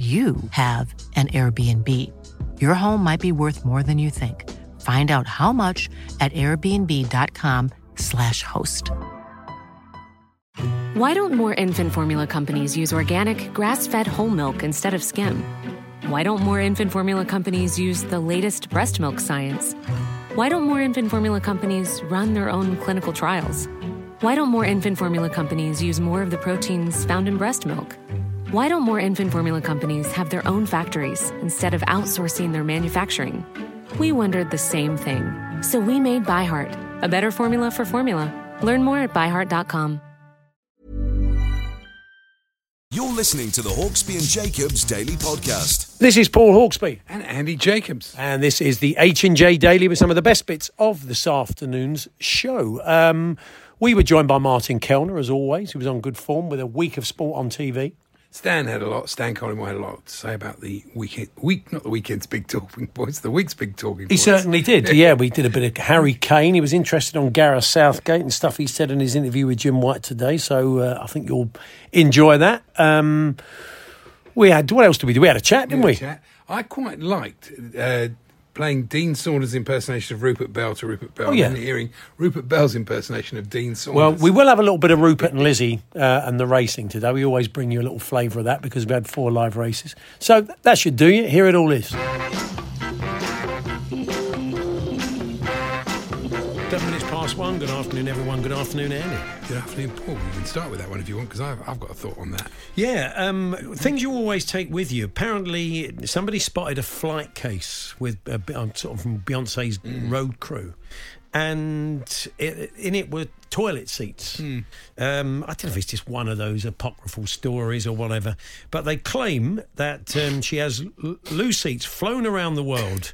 you have an Airbnb. Your home might be worth more than you think. Find out how much at airbnb.com/slash host. Why don't more infant formula companies use organic, grass fed whole milk instead of skim? Why don't more infant formula companies use the latest breast milk science? Why don't more infant formula companies run their own clinical trials? Why don't more infant formula companies use more of the proteins found in breast milk? Why don't more infant formula companies have their own factories instead of outsourcing their manufacturing? We wondered the same thing. So we made ByHeart, a better formula for formula. Learn more at byheart.com. You're listening to the Hawksbee and Jacobs Daily Podcast. This is Paul Hawksbee, and Andy Jacobs. and this is the H and J Daily with some of the best bits of this afternoon's show. Um, we were joined by Martin Kelner, as always. He was on good form with a week of sport on TV. Stan had a lot. Stan Collymore had a lot to say about the weekend. Week, not the weekend's big talking points. The week's big talking. He points. certainly did. Yeah, we did a bit of Harry Kane. He was interested on Gareth Southgate and stuff he said in his interview with Jim White today. So uh, I think you'll enjoy that. Um, we had what else did we do? We had a chat, didn't we? Chat. I quite liked uh, playing Dean Saunders' impersonation of Rupert Bell to Rupert Bell, Oh, yeah. and hearing Rupert Bell's impersonation of Dean Saunders. Well, we will have a little bit of Rupert and Lizzie uh, and the racing today. We always bring you a little flavour of that because we had four live races. So that should do you. Here it all is. Minutes past one. Good afternoon, everyone. Good afternoon, Andy. Good afternoon, Paul. You can start with that one if you want, because I've, I've got a thought on that. Yeah, um, things you always take with you. Apparently, somebody spotted a flight case with uh, Be- um, sort of from Beyonce's road crew, and it, in it were toilet seats. Um, I don't know if it's just one of those apocryphal stories or whatever, but they claim that um, she has l- loo seats flown around the world.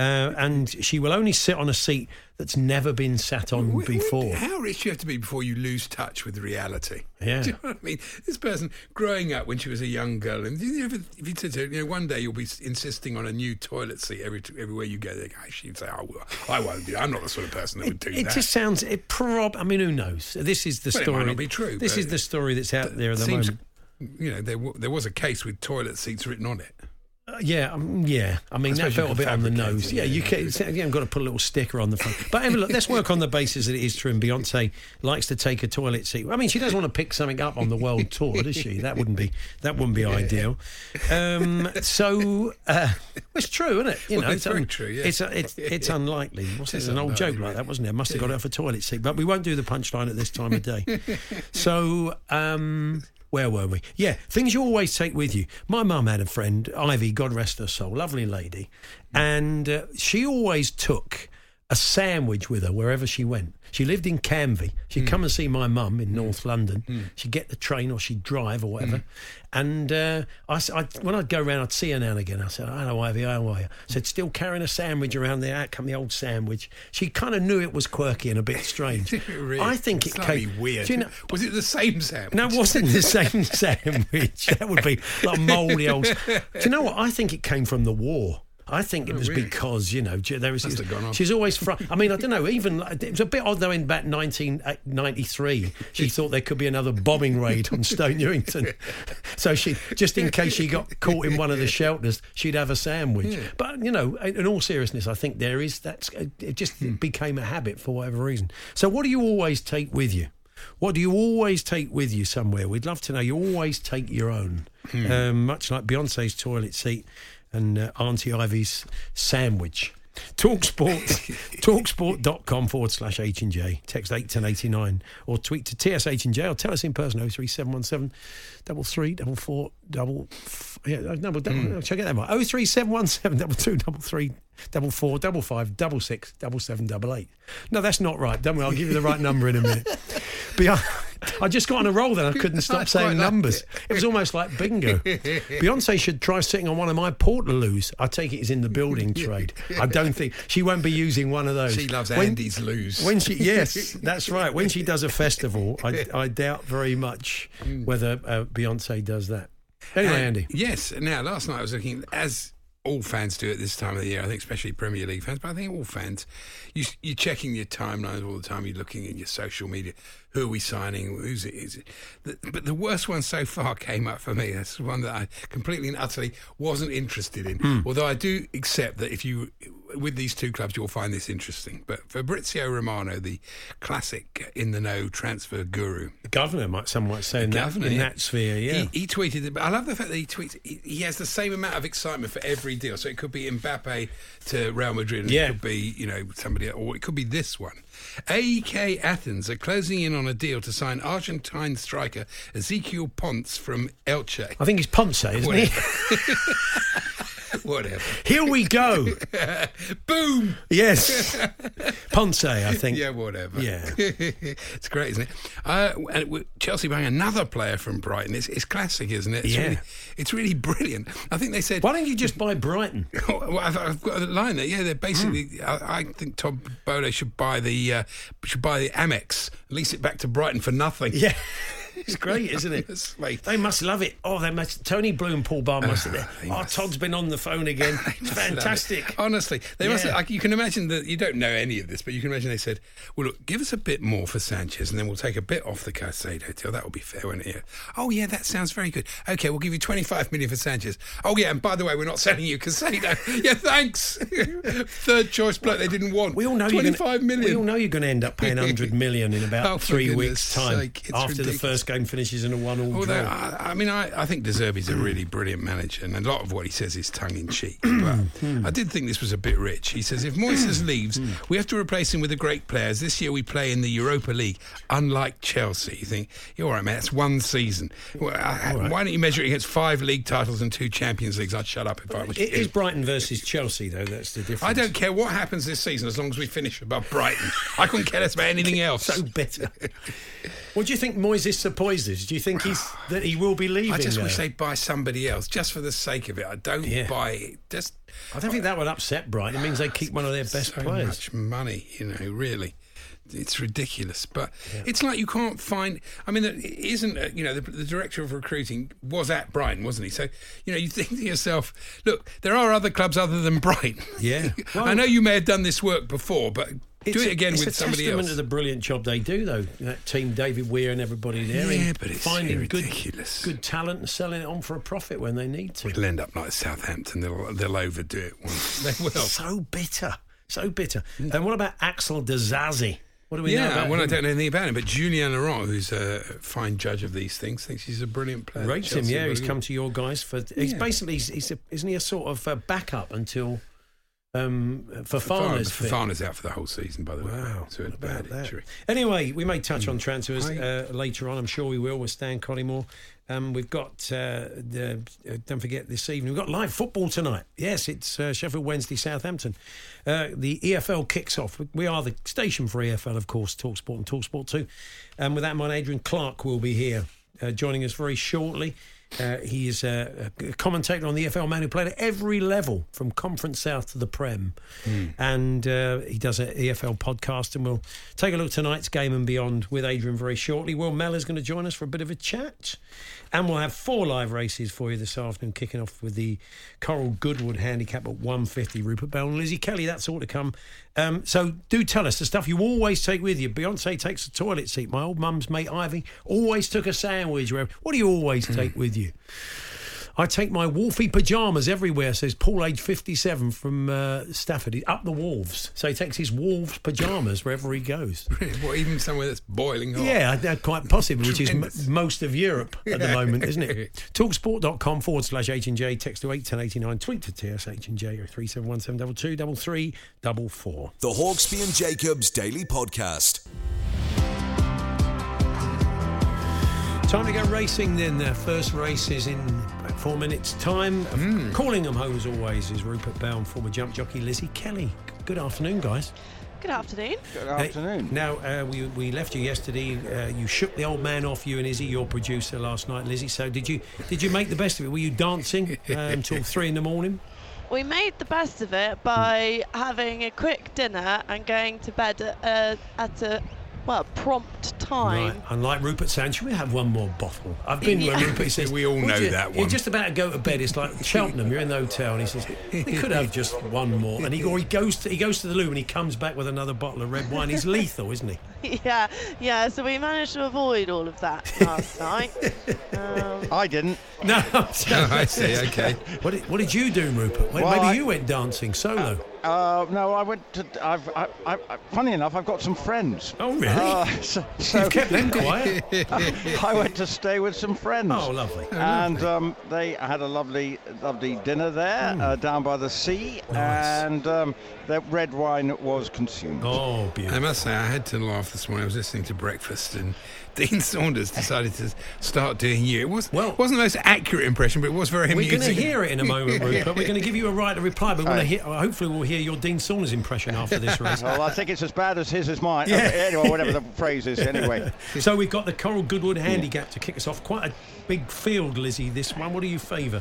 Uh, and she will only sit on a seat that's never been sat on before. How rich you have to be before you lose touch with reality? Yeah. Do you know what I mean? This person growing up when she was a young girl, and you ever, if you said to her, you know, one day you'll be insisting on a new toilet seat every everywhere you go, she'd say, I, will. I won't do. I'm not the sort of person that would do It that. It just sounds. It prob. I mean, who knows? This is the Well, it story. might not be true, This is the story that's out there at the Seems- moment. You know, there w- there was a case with toilet seats written on it. Uh, yeah, um, yeah. I mean, I that felt a bit on the nose. it, Yeah, you can, yeah. You haven't got to put a little sticker on the front. But anyway, look, let's work on the basis that it is true. And Beyonce likes to take a toilet seat. I mean, she doesn't want to pick something up on the world tour, does she? That wouldn't be that wouldn't be ideal. Um, so uh, it's true, isn't it? You Well, it's very true, yeah. It's it's it's unlikely. What's this? An old joke like that, wasn't it? Must have got it off a toilet seat. But we won't do the punchline at this time of day. so. Um, where were we? Yeah, things you always take with you. My mum had a friend, Ivy, God rest her soul, lovely lady, and uh, she always took a sandwich with her wherever she went. She lived in Canvey. She'd hmm. come and see my mum in hmm. North London. Hmm. She'd get the train or she'd drive or whatever. And uh, I, I- when I'd go around, I'd see her now and again. I said, "Hello, Ivy, how are you?" I said, "Still carrying a sandwich around there. Out come the old sandwich." She kind of knew it was quirky and a bit strange. Really? I think it Slightly came weird. You know, was it the same sandwich? no, it wasn't the same sandwich. That would be like mouldy old. Do you know what? I think it came from the war. I think it was really? because you know there was. She's always. Fr- I mean, I don't know. Even it was a bit odd though. In about 1993, she thought there could be another bombing raid on Stoke Newington, so she just in case she got caught in one of the shelters, she'd have a sandwich. But you know, in all seriousness, I think there is that's. It just Hmm. became a habit for whatever reason. So, what do you always take with you? What do you always take with you somewhere? We'd love to know. You always take your own, Hmm. um, much like Beyonce's toilet seat and uh, Auntie Ivy's sandwich. Talksport, talksport.com forward slash H and J. Text 81089 or tweet to TSH and J or tell us in person 03717 double three double four double f- yeah double, double check it out oh three seven one seven double two double three double four double five double six double seven double eight no that's not right don't worry I'll give you the right number in a minute Beyond, I just got on a roll then. I couldn't stop saying liked numbers. it. It. was almost like bingo. Beyonce should try sitting on one of my Portaloos. I take it is in the building trade. I don't think she won't be using one of those. She loves When- Andy's lose. When she, yes, that's right. When she does a festival, I, I doubt very much whether uh, Beyonce does that. Anyway, And- Andy. Yes. Now, last night I was looking as all fans do at this time of the year. I think especially Premier League fans, but I think all fans. You, you're checking your timelines all the time. You're looking at your social media. Who are we signing? Who's it? Is it? The, but the worst one so far came up for me. That's the one that I completely and utterly wasn't interested in. Hmm. Although I do accept that if you with these two clubs, you'll find this interesting. But Fabrizio Romano, the classic in the know transfer guru, Governor, might some might say in, that, Governor, in yeah. that sphere, yeah. He, he tweeted it, but I love the fact that he tweets. He, he has the same amount of excitement for every deal. So it could be Mbappe to Real Madrid, and Yeah. it could be you know somebody, or it could be this one. AEK Athens are closing in on a deal to sign Argentine striker Ezekiel Ponce from Elche. I think he's Ponce, isn't he? Whatever. Here we go. Boom. Yes. Ponce, I think. Yeah, whatever. Yeah. it's great, isn't it? Uh, and Chelsea buying another player from Brighton. It's, it's classic, isn't it? It's Yeah. Really, it's really brilliant. I think they said. Why don't you just buy Brighton? Well, I've, I've got a line there. Yeah, they're basically. Hmm. I, I think Todd Boehly should buy the uh, should buy the Amex, lease it back to Brighton for nothing. Yeah. It's great, isn't it? Like- they must love it. Oh, they must. Tony Bloom, Paul Barr must have. they oh, must. Todd's been on the phone again. It's Love it. fantastic. Honestly, they must. Yeah. Like, you can imagine that you don't know any of this, but you can imagine they said, "Well, look, give us a bit more for Sanchez, and then we'll take a bit off the Caicedo deal. That will be fair, won't it?" Yeah. Oh, yeah, that sounds very good. Okay, we'll give you twenty-five million for Sanchez. Oh, yeah, and by the way, we're not selling you Caicedo. yeah, thanks. Third choice bloke they didn't want. We all know you're twenty-five gonna, million. We all know you're going to end up paying hundred million in about Oh, three weeks' time sake, after the first game finishes in a one-all Although, draw. I, I mean, I, I think De Zerbi's a really brilliant manager, and a lot of what he says is tongue in cheek. But hmm. I did think this was a bit rich. He says, if Moises leaves, hmm. we have to replace him with the great players. This year we play in the Europa League, unlike Chelsea. You think, you're all right, man, that's one season. Well, I- Why don't you measure it against five league titles and two Champions Leagues? I'd shut up if I was It you. Brighton versus Chelsea, though. That's the difference. I don't care what happens this season as long as we finish above Brighton. I couldn't care less about anything else. so bitter. what do you think Moises Sapoises? Do you think he's that he will be leaving? I just wish they'd buy somebody else, just for the sake of it. I don't Yeah. buy it. Just I don't think that would upset Brighton. It means they keep one of their best so players. much money, you know, really. It's ridiculous, but it's like you can't find. I mean, it isn't uh, you know the, the director of recruiting was at Brighton, wasn't he? So you know you think to yourself, look, there are other clubs other than Brighton. Yeah. I know you may have done this work before, but do it again a- again it's with a somebody testament else. to the brilliant job they do, though. That team, David Weir and everybody there, Yeah, but it's finding ridiculous. good, good talent and selling it on for a profit when they need to. It'll end up like Southampton. They'll they'll overdo it. Once. They will. So bitter, so bitter. And what about Axel Disasi? What do we know about well, I don't know anything about him, but Julien Laurent, who's a fine judge of these things, thinks he's a brilliant player. Rates him, yeah. He's come to your guys for. He's Yeah. basically he's, he's a, isn't he a sort of uh, backup until um, for farmers? fit? Fofana's out for the whole season, by the way. Wow, So a bad that? injury. Anyway, we may touch on transfers uh, later on. I'm sure we will with Stan Collymore. Um, we've got, uh, the, uh, don't forget this evening, we've got live football tonight. Yes, it's uh, Sheffield Wednesday, Southampton. Uh, the EFL kicks off. We are the station for EFL, of course, Talksport and Talksport 2. And with that in mind, Adrian Clarke will be here uh, joining us very shortly. Uh, he is a, a commentator on the EFL, man who played at every level from Conference South to the Prem. And uh, he does an EFL podcast, and we'll take a look at tonight's game and beyond with Adrian very shortly. Will Mellor's going to join us for a bit of a chat. And we'll have four live races for you this afternoon, kicking off with the Coral Goodwood handicap at 150. Rupert Bell and Lizzie Kelly, that's all to come. Um, so do tell us the stuff you always take with you. Beyonce takes a toilet seat. My old mum's mate Ivy always took a sandwich. What do you always take with you? I take my Wolfie pajamas everywhere, says Paul, age 57 from uh, Stafford. He's up the Wolves. So he takes his Wolves pajamas wherever he goes. Well, even somewhere that's boiling hot. Yeah, I- I- quite possibly, which is m- most of Europe at the moment, isn't it? Talksport.com forward slash H&J, text to 81089, tweet to TSH&J or 371722 3344. The Hawksbee and Jacobs Daily Podcast. Time to go racing then. Their first race is in about four minutes' time. Calling them home as always is Rupert Bell and former jump jockey Lizzie Kelly. Good afternoon, guys. Good afternoon. Good afternoon. Now, uh, we, we left you yesterday. Uh, you shook the old man off, you and Izzy, your producer, last night, Lizzie. So, did you did you make the best of it? Were you dancing uh, until three in the morning? We made the best of it by having a quick dinner and going to bed at, uh, at a well prompt time. Right. Unlike Rupert saying, should we have one more bottle? I've been where Rupert says, We all know you-" that You're just about to go to bed. It's like Cheltenham. You're in the hotel, and he says, "We could have just one more." And he or he goes to he goes to the loo and he comes back with another bottle of red wine. He's lethal, isn't he? yeah, yeah. So we managed to avoid all of that last night. Um, I didn't. No, I'm Oh, I see. Okay. What did, what did you do, Rupert? Well, Well, maybe I- you went dancing solo. Uh, no, I went to. I've. I, I, I, funny enough, I've got some friends. Oh, really? Uh, so so You've kept them quiet. I went to stay with some friends. Oh, lovely. And um, they had a lovely, lovely dinner there uh, down by the sea. Nice. and um, the red wine was consumed. Oh, beautiful. I must say, I had to laugh this morning. I was listening to breakfast, and Dean Saunders decided to start doing you. It was Well- well, wasn't the most accurate impression, but it was very amusing. We're going to hear it in a moment, Rupert. We're going to give you a right to reply, but we want to hear, hopefully we'll hear your Dean Saunders impression after this race. Well, I think it's as bad as his as mine. Yeah. Uh, anyway, whatever the phrase is. Anyway, So we've got the Coral Goodwood handicap to kick us off. Quite a big field, Lizzie, this one. What do you favour?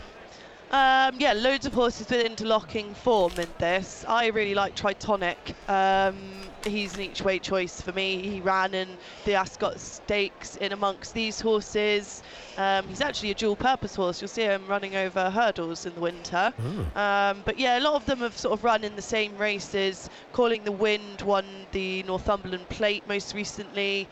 Um, yeah, loads of horses with interlocking form in this. I really like Tritonic. Um, he's an each way choice for me. He ran in the Ascot Stakes in amongst these horses. Um, he's actually a dual purpose horse. You'll see him running over hurdles in the winter. Um, but yeah, a lot of them have sort of run in the same races. Calling the Wind won the Northumberland Plate most recently.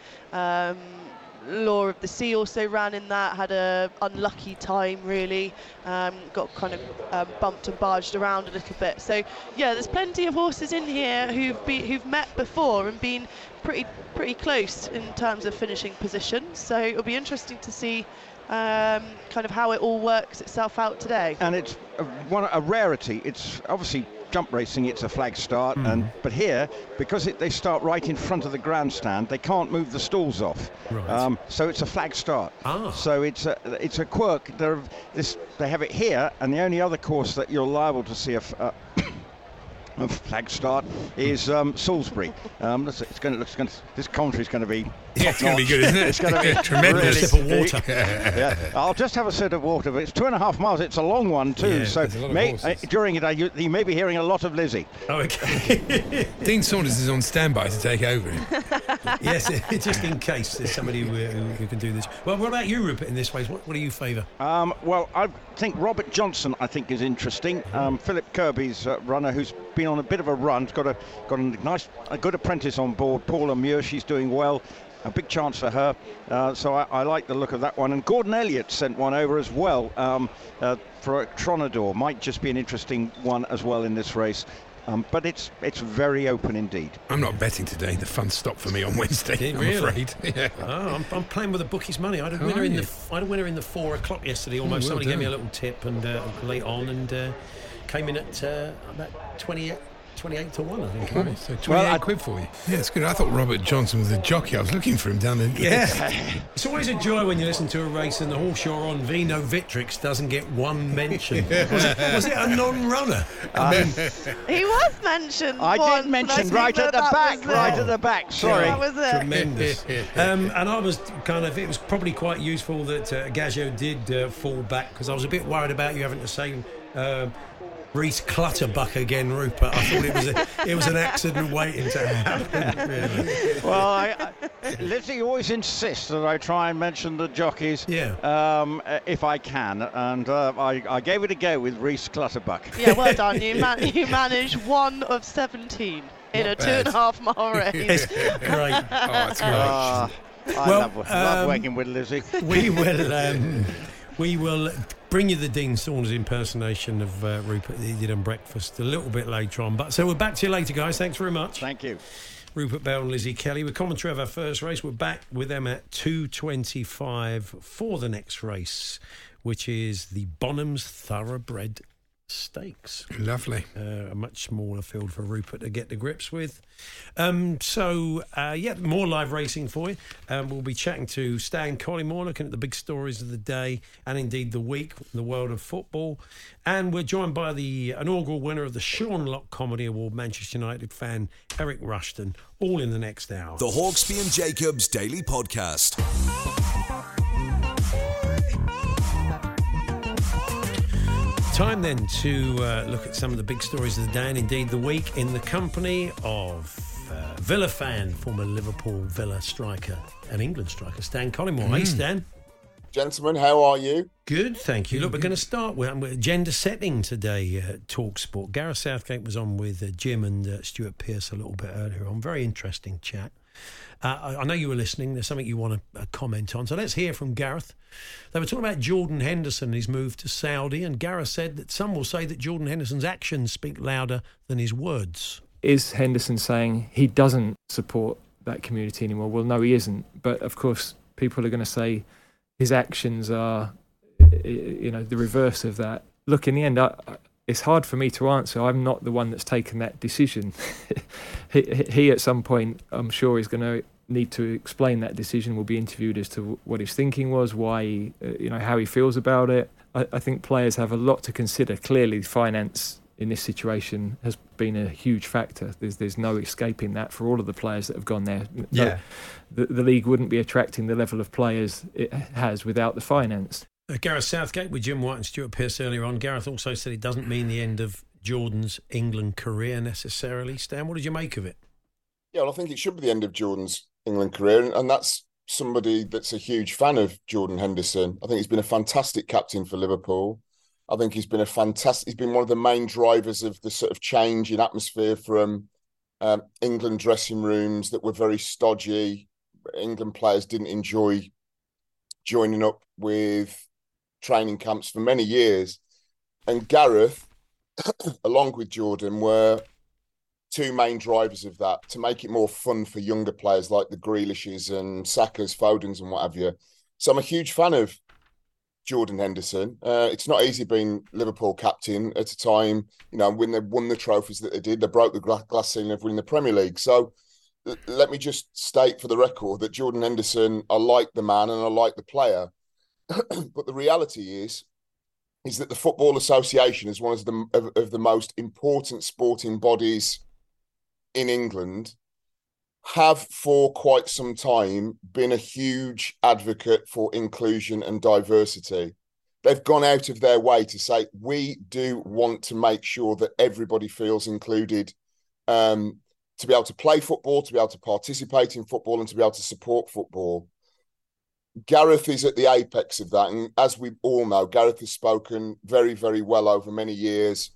Law of the Sea also ran in that, had a unlucky time really, um, got kind of um, bumped and barged around a little bit. So yeah, there's plenty of horses in here who've be, who've met before and been pretty pretty close in terms of finishing position. So it'll be interesting to see um, kind of how it all works itself out today. and it's a, one, a rarity. It's obviously jump racing. It's a flag start, and but here because it, they start right in front of the grandstand, they can't move the stalls off. Right. Um, so it's a flag start. Ah. So it's a it's a quirk. There, this they have it here, and the only other course that you're liable to see a. f- uh, a flag start is um, Salisbury. Um, let's- it's going to, it's going to, this commentary's going to be. Yeah, it's going to be good, isn't it? It's going to be Tremendous. really- Sip of water. yeah, I'll just have a sip of water. But it's two and a half miles. It's a long one too. Yeah, so there's a lot of may, uh, during it, uh, you, you may be hearing a lot of Lizzie. Oh, okay. Dean Saunders is on standby to take over. yes, just in case there's somebody who, who, who can do this. Well, what about you, Rupert, in this race? What, what do you favour? Um, well, I think Robert Johnson, I think, is interesting. Um, Philip Kirby's uh, runner, who's been on a bit of a run, has got a got a nice, a good apprentice on board. Paula Muir, she's doing well. A big chance for her. Uh, so I, I like the look of that one. And Gordon Elliott sent one over as well um, uh, for a Tronador. Might just be an interesting one as well in this race. Um, but it's it's very open indeed. I'm not betting today. The fun stopped for me on Wednesday. I'm really? afraid. Yeah. Oh, I'm, I'm playing with the bookies' money. I had a How winner in you? the I had a winner in the four o'clock yesterday. Almost well somebody gave me a little tip and uh, late on and uh, came in at uh, about 28, 28 to one, I think. it Oh, so 28 Well, I- quid for you. Yeah, it's good. I thought Robert Johnson was a jockey. I was looking for him down there. Yeah, it's always a joy when you listen to a race and the horse you're on, Vino Vitrix, doesn't get one mention. was, it, was it a non-runner? I mean, He was mentioned. I once, did and mention think right at the back, right it. at the back. Sorry. That was it. tremendous. um, and I was kind of, it was probably quite useful that uh, Gazio did uh, fall back because I was a bit worried about you having the same. Um, Rhys Clutterbuck again, Rupert. I thought it was a, it was an accident waiting to happen. Really. Well, I, I, Lizzie always insists that I try and mention the jockeys, Yeah. um, uh, if I can, and uh, I, I gave it a go with Rhys Clutterbuck. Yeah, well done. You, man- you managed one of 17 in a Not a bad. half mile race. Great. Oh, it's great. Ah, I Well, love, love um, working with Lizzie. We will. Um, we will bring you the Dean Saunders impersonation of uh, Rupert that he did on breakfast a little bit later on. But so we're back to you later, guys. Thanks very much. Thank you. Rupert Bell and Lizzie Kelly with commentary of our first race. We're back with them at two twenty-five for the next race, which is the Bonhams Thoroughbred Stakes. Lovely. Uh, a much smaller field for Rupert to get to grips with. Um, so, uh, yeah, more live racing for you. Um, we'll be chatting to Stan Collymore, looking at the big stories of the day and indeed the week in the world of football. And we're joined by the inaugural winner of the Sean Lock Comedy Award, Manchester United fan Eric Rushton, all in the next hour. The Hawksbee and Jacobs Daily Podcast. Time then to uh, look at some of the big stories of the day and indeed the week in the company of uh, Villa fan, former Liverpool Villa striker and England striker, Stan Collymore. Mm. Hey, Stan. Gentlemen, how are you? Good, thank you. Look, we're going to start with, with gender setting today, uh, Talk Sport. Gareth Southgate was on with uh, Jim and uh, Stuart Pearce a little bit earlier on. Very interesting chat. Uh, I know you were listening. There's something you want to uh, comment on. So let's hear from Gareth. They were talking about Jordan Henderson and his move to Saudi, and Gareth said that some will say that Jordan Henderson's actions speak louder than his words. Is Henderson saying he doesn't support that community anymore? Well, no, he isn't. But of course, people are going to say his actions are, you know, the reverse of that. Look, in the end, I, it's hard for me to answer. I'm not the one that's taken that decision. he, he, at some point, I'm sure, is going to need to explain that decision. Will be interviewed as to what his thinking was, why, he, uh, you know, how he feels about it. I, I, think players have a lot to consider. Clearly, finance in this situation has been a huge factor. There's there's no escaping that for all of the players that have gone there. No, yeah, the, the league wouldn't be attracting the level of players it has without the finance. Uh, Gareth Southgate with Jim White and Stuart Pearce earlier on. Gareth also said it doesn't mean the end of Jordan's England career necessarily. Stan, what did you make of it? Yeah, well, I think it should be the end of Jordan's England career, and, and that's somebody that's a huge fan of Jordan Henderson. I think he's been a fantastic captain for Liverpool. I think he's been a fantastic. He's been one of the main drivers of the sort of change in atmosphere from um, England dressing rooms that were very stodgy. England players didn't enjoy joining up with training camps for many years. And Gareth, along with Jordan, were two main drivers of that to make it more fun for younger players like the Grealishes and Sakas, Fodens, and what have you. So I'm a huge fan of Jordan Henderson. Uh, it's not easy being Liverpool captain at a time, you know, when they won the trophies that they did. They broke the glass ceiling of winning the Premier League. So let me just state for the record that Jordan Henderson, I like the man and I like the player. but the reality is, is that the Football Association is one of the of, of the most important sporting bodies in England. Have for quite some time been a huge advocate for inclusion and diversity. They've gone out of their way to say we do want to make sure that everybody feels included um, to be able to play football, to be able to participate in football, and to be able to support football. Gareth is at the apex of that. And as we all know, Gareth has spoken very, very well over many years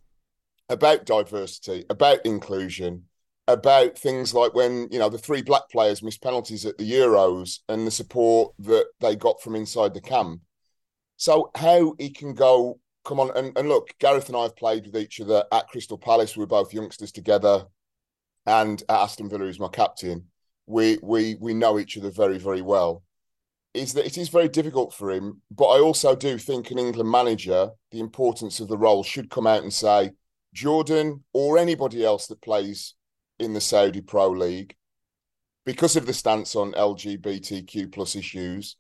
about diversity, about inclusion, about things like when, you know, the three black players missed penalties at the Euros and the support that they got from inside the camp. So, how he can go, come on, and, and look, Gareth and I have played with each other at Crystal Palace. We were both youngsters together, and at Aston Villa, who's my captain. We we we know each other very very well is that it is very difficult for him. But I also do think an England manager, the importance of the role should come out and say, Jordan or anybody else that plays in the Saudi Pro League, because of the stance on LGBTQ plus issues,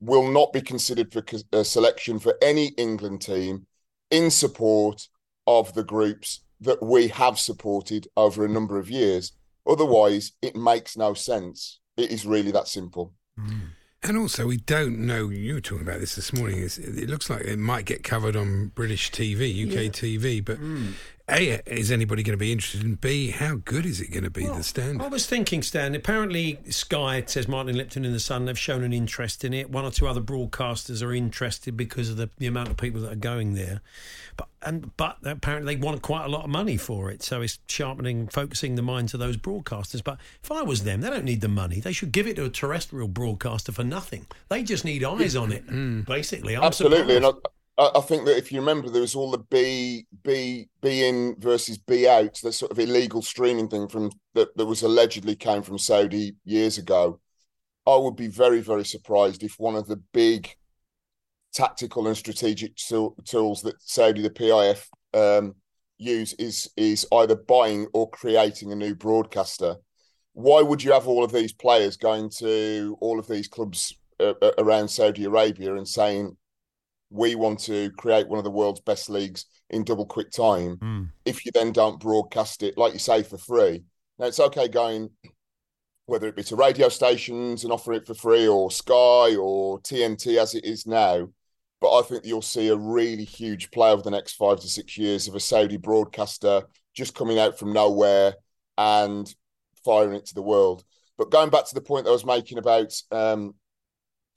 will not be considered for a selection for any England team in support of the groups that we have supported over a number of years. Otherwise, it makes no sense. It is really that simple. Mm. And also, we don't know. You were talking about this this morning. It looks like it might get covered on British TV, UK yeah. TV, but mm. A, is anybody going to be interested? And B, how good is it going to be, well, the stand? I was thinking, Stan, apparently Sky, says Martin Lipton in The Sun, they've shown an interest in it. One or two other broadcasters are interested because of the, the amount of people that are going there. But and but apparently they want quite a lot of money for it. So it's sharpening, focusing the minds of those broadcasters. But if I was them, they don't need the money. They should give it to a terrestrial broadcaster for nothing. They just need eyes on it, mm. basically. I'm Absolutely. And I think that if you remember, there was all the B B B in versus B out, the sort of illegal streaming thing from that, that was allegedly came from Saudi years ago. I would be very very surprised if one of the big tactical and strategic tools that Saudi the PIF um, use is is either buying or creating a new broadcaster. Why would you have all of these players going to all of these clubs uh, uh, around Saudi Arabia and saying we want to create one of the world's best leagues in double quick time Mm. if you then don't broadcast it like you say for free now it's okay going whether it be to radio stations and offer it for free or sky or tnt as it is now but i think you'll see a really huge play over the next five to six years of a saudi broadcaster just coming out from nowhere and firing it to the world but going back to the point that i was making about um,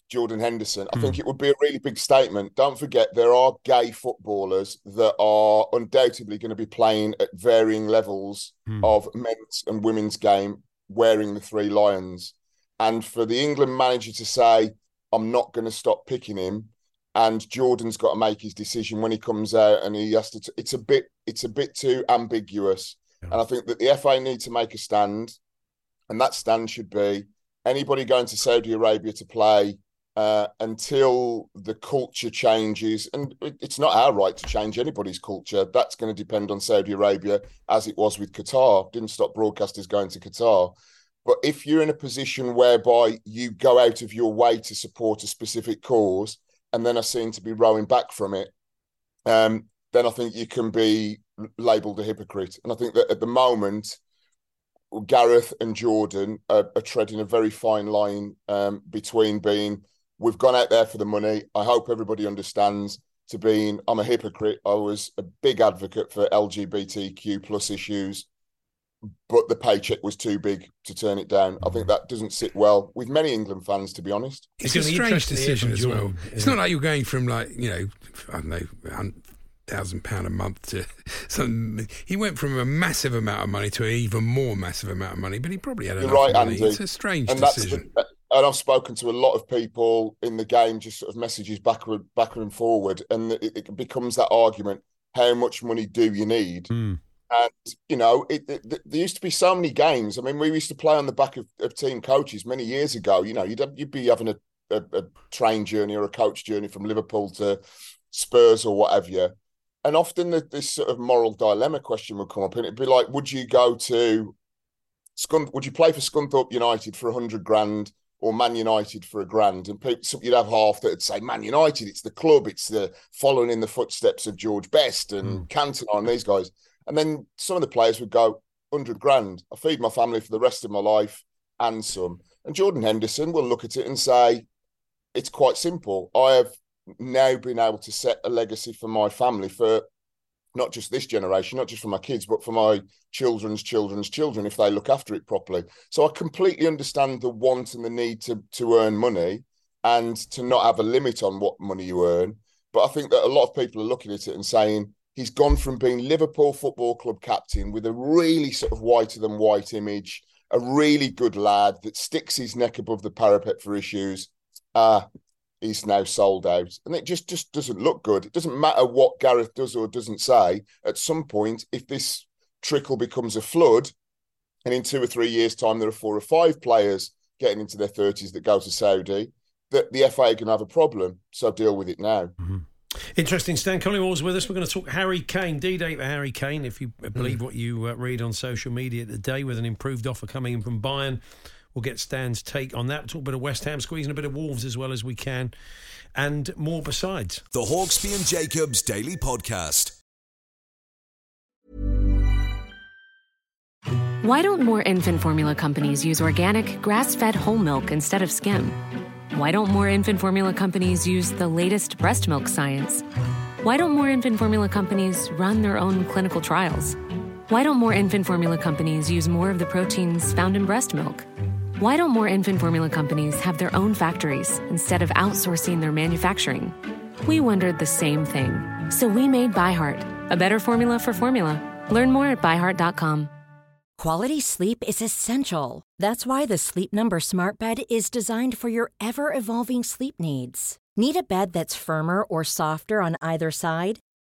Jordan Henderson. I think it would be a really big statement. Don't forget, there are gay footballers that are undoubtedly going to be playing at varying levels Hmm. of men's and women's game wearing the three lions. And for the England manager to say, I'm not going to stop picking him, and Jordan's got to make his decision when he comes out and he has to, it's a bit, it's a bit too ambiguous. And I think that the FA need to make a stand, and that stand should be anybody going to Saudi Arabia to play uh, until the culture changes. And it's not our right to change anybody's culture. That's going to depend on Saudi Arabia, as it was with Qatar. Didn't stop broadcasters going to Qatar. But if you're in a position whereby you go out of your way to support a specific cause and then are seen to be rowing back from it, um, then I think you can be labelled a hypocrite. And I think that at the moment, Gareth and Jordan are, are treading a very fine line um, between being, we've gone out there for the money. I hope everybody understands. To being, I'm a hypocrite. I was a big advocate for LGBTQ plus issues, but the paycheck was too big to turn it down. I think that doesn't sit well with many England fans, to be honest. It's, It's a strange interesting to hear decision as well. Jordan, It's not like you're going from like you know, I don't know, hun- thousand pound a month to some. He went from a massive amount of money to an even more massive amount of money, but he probably had You're enough right, money. Andy. It's a strange and that's decision. the, and I've spoken to a lot of people in the game, just sort of messages backward, backward and forward, and it, it becomes that argument: how much money do you need? Mm. And you know, it, it, there used to be so many games. I mean, we used to play on the back of, of team coaches many years ago. You know, you'd you'd be having a, a, a train journey or a coach journey from Liverpool to Spurs or whatever. you. And often the, this sort of moral dilemma question would come up, and it'd be like, would you go to Scun? Would you play for Scunthorpe United for a hundred grand? Or Man United for a grand, and people, you'd have half that would say Man United. It's the club. It's the following in the footsteps of George Best and hmm. Cantona and these guys. And then some of the players would go, 100 grand. I feed my family for the rest of my life and some. And Jordan Henderson will look at it and say, it's quite simple. I have now been able to set a legacy for my family for not just this generation, not just for my kids, but for my children's children's children if they look after it properly. So I completely understand the want and the need to to earn money and to not have a limit on what money you earn. But I think that a lot of people are looking at it and saying he's gone from being Liverpool Football Club captain with a really sort of whiter than white image, a really good lad that sticks his neck above the parapet for issues. Ah, he's now sold out. And it just, just doesn't look good. It doesn't matter what Gareth does or doesn't say. At some point, if this trickle becomes a flood, and in two or three years' time, there are four or five players getting into their 30s that go to Saudi, that the FA can have a problem. So deal with it now. Interesting. Stan Collymore's with us. We're going to talk Harry Kane. D-Day for Harry Kane, if you believe what you uh, read on social media today, with an improved offer coming in from Bayern. We'll get Stan's take on that. Talk a bit of West Ham, squeezing a bit of Wolves as well as we can, and more besides. The Hawksbee and Jacobs Daily Podcast. Why don't more infant formula companies use organic, grass fed whole milk instead of skim? Why don't more infant formula companies use the latest breast milk science? Why don't more infant formula companies run their own clinical trials? Why don't more infant formula companies use more of the proteins found in breast milk? Why don't more infant formula companies have their own factories instead of outsourcing their manufacturing? We wondered the same thing. So we made ByHeart, a better formula for formula. Learn more at byheart.com. Quality sleep is essential. That's why the Sleep Number Smart Bed is designed for your ever evolving sleep needs. Need a bed that's firmer or softer on either side?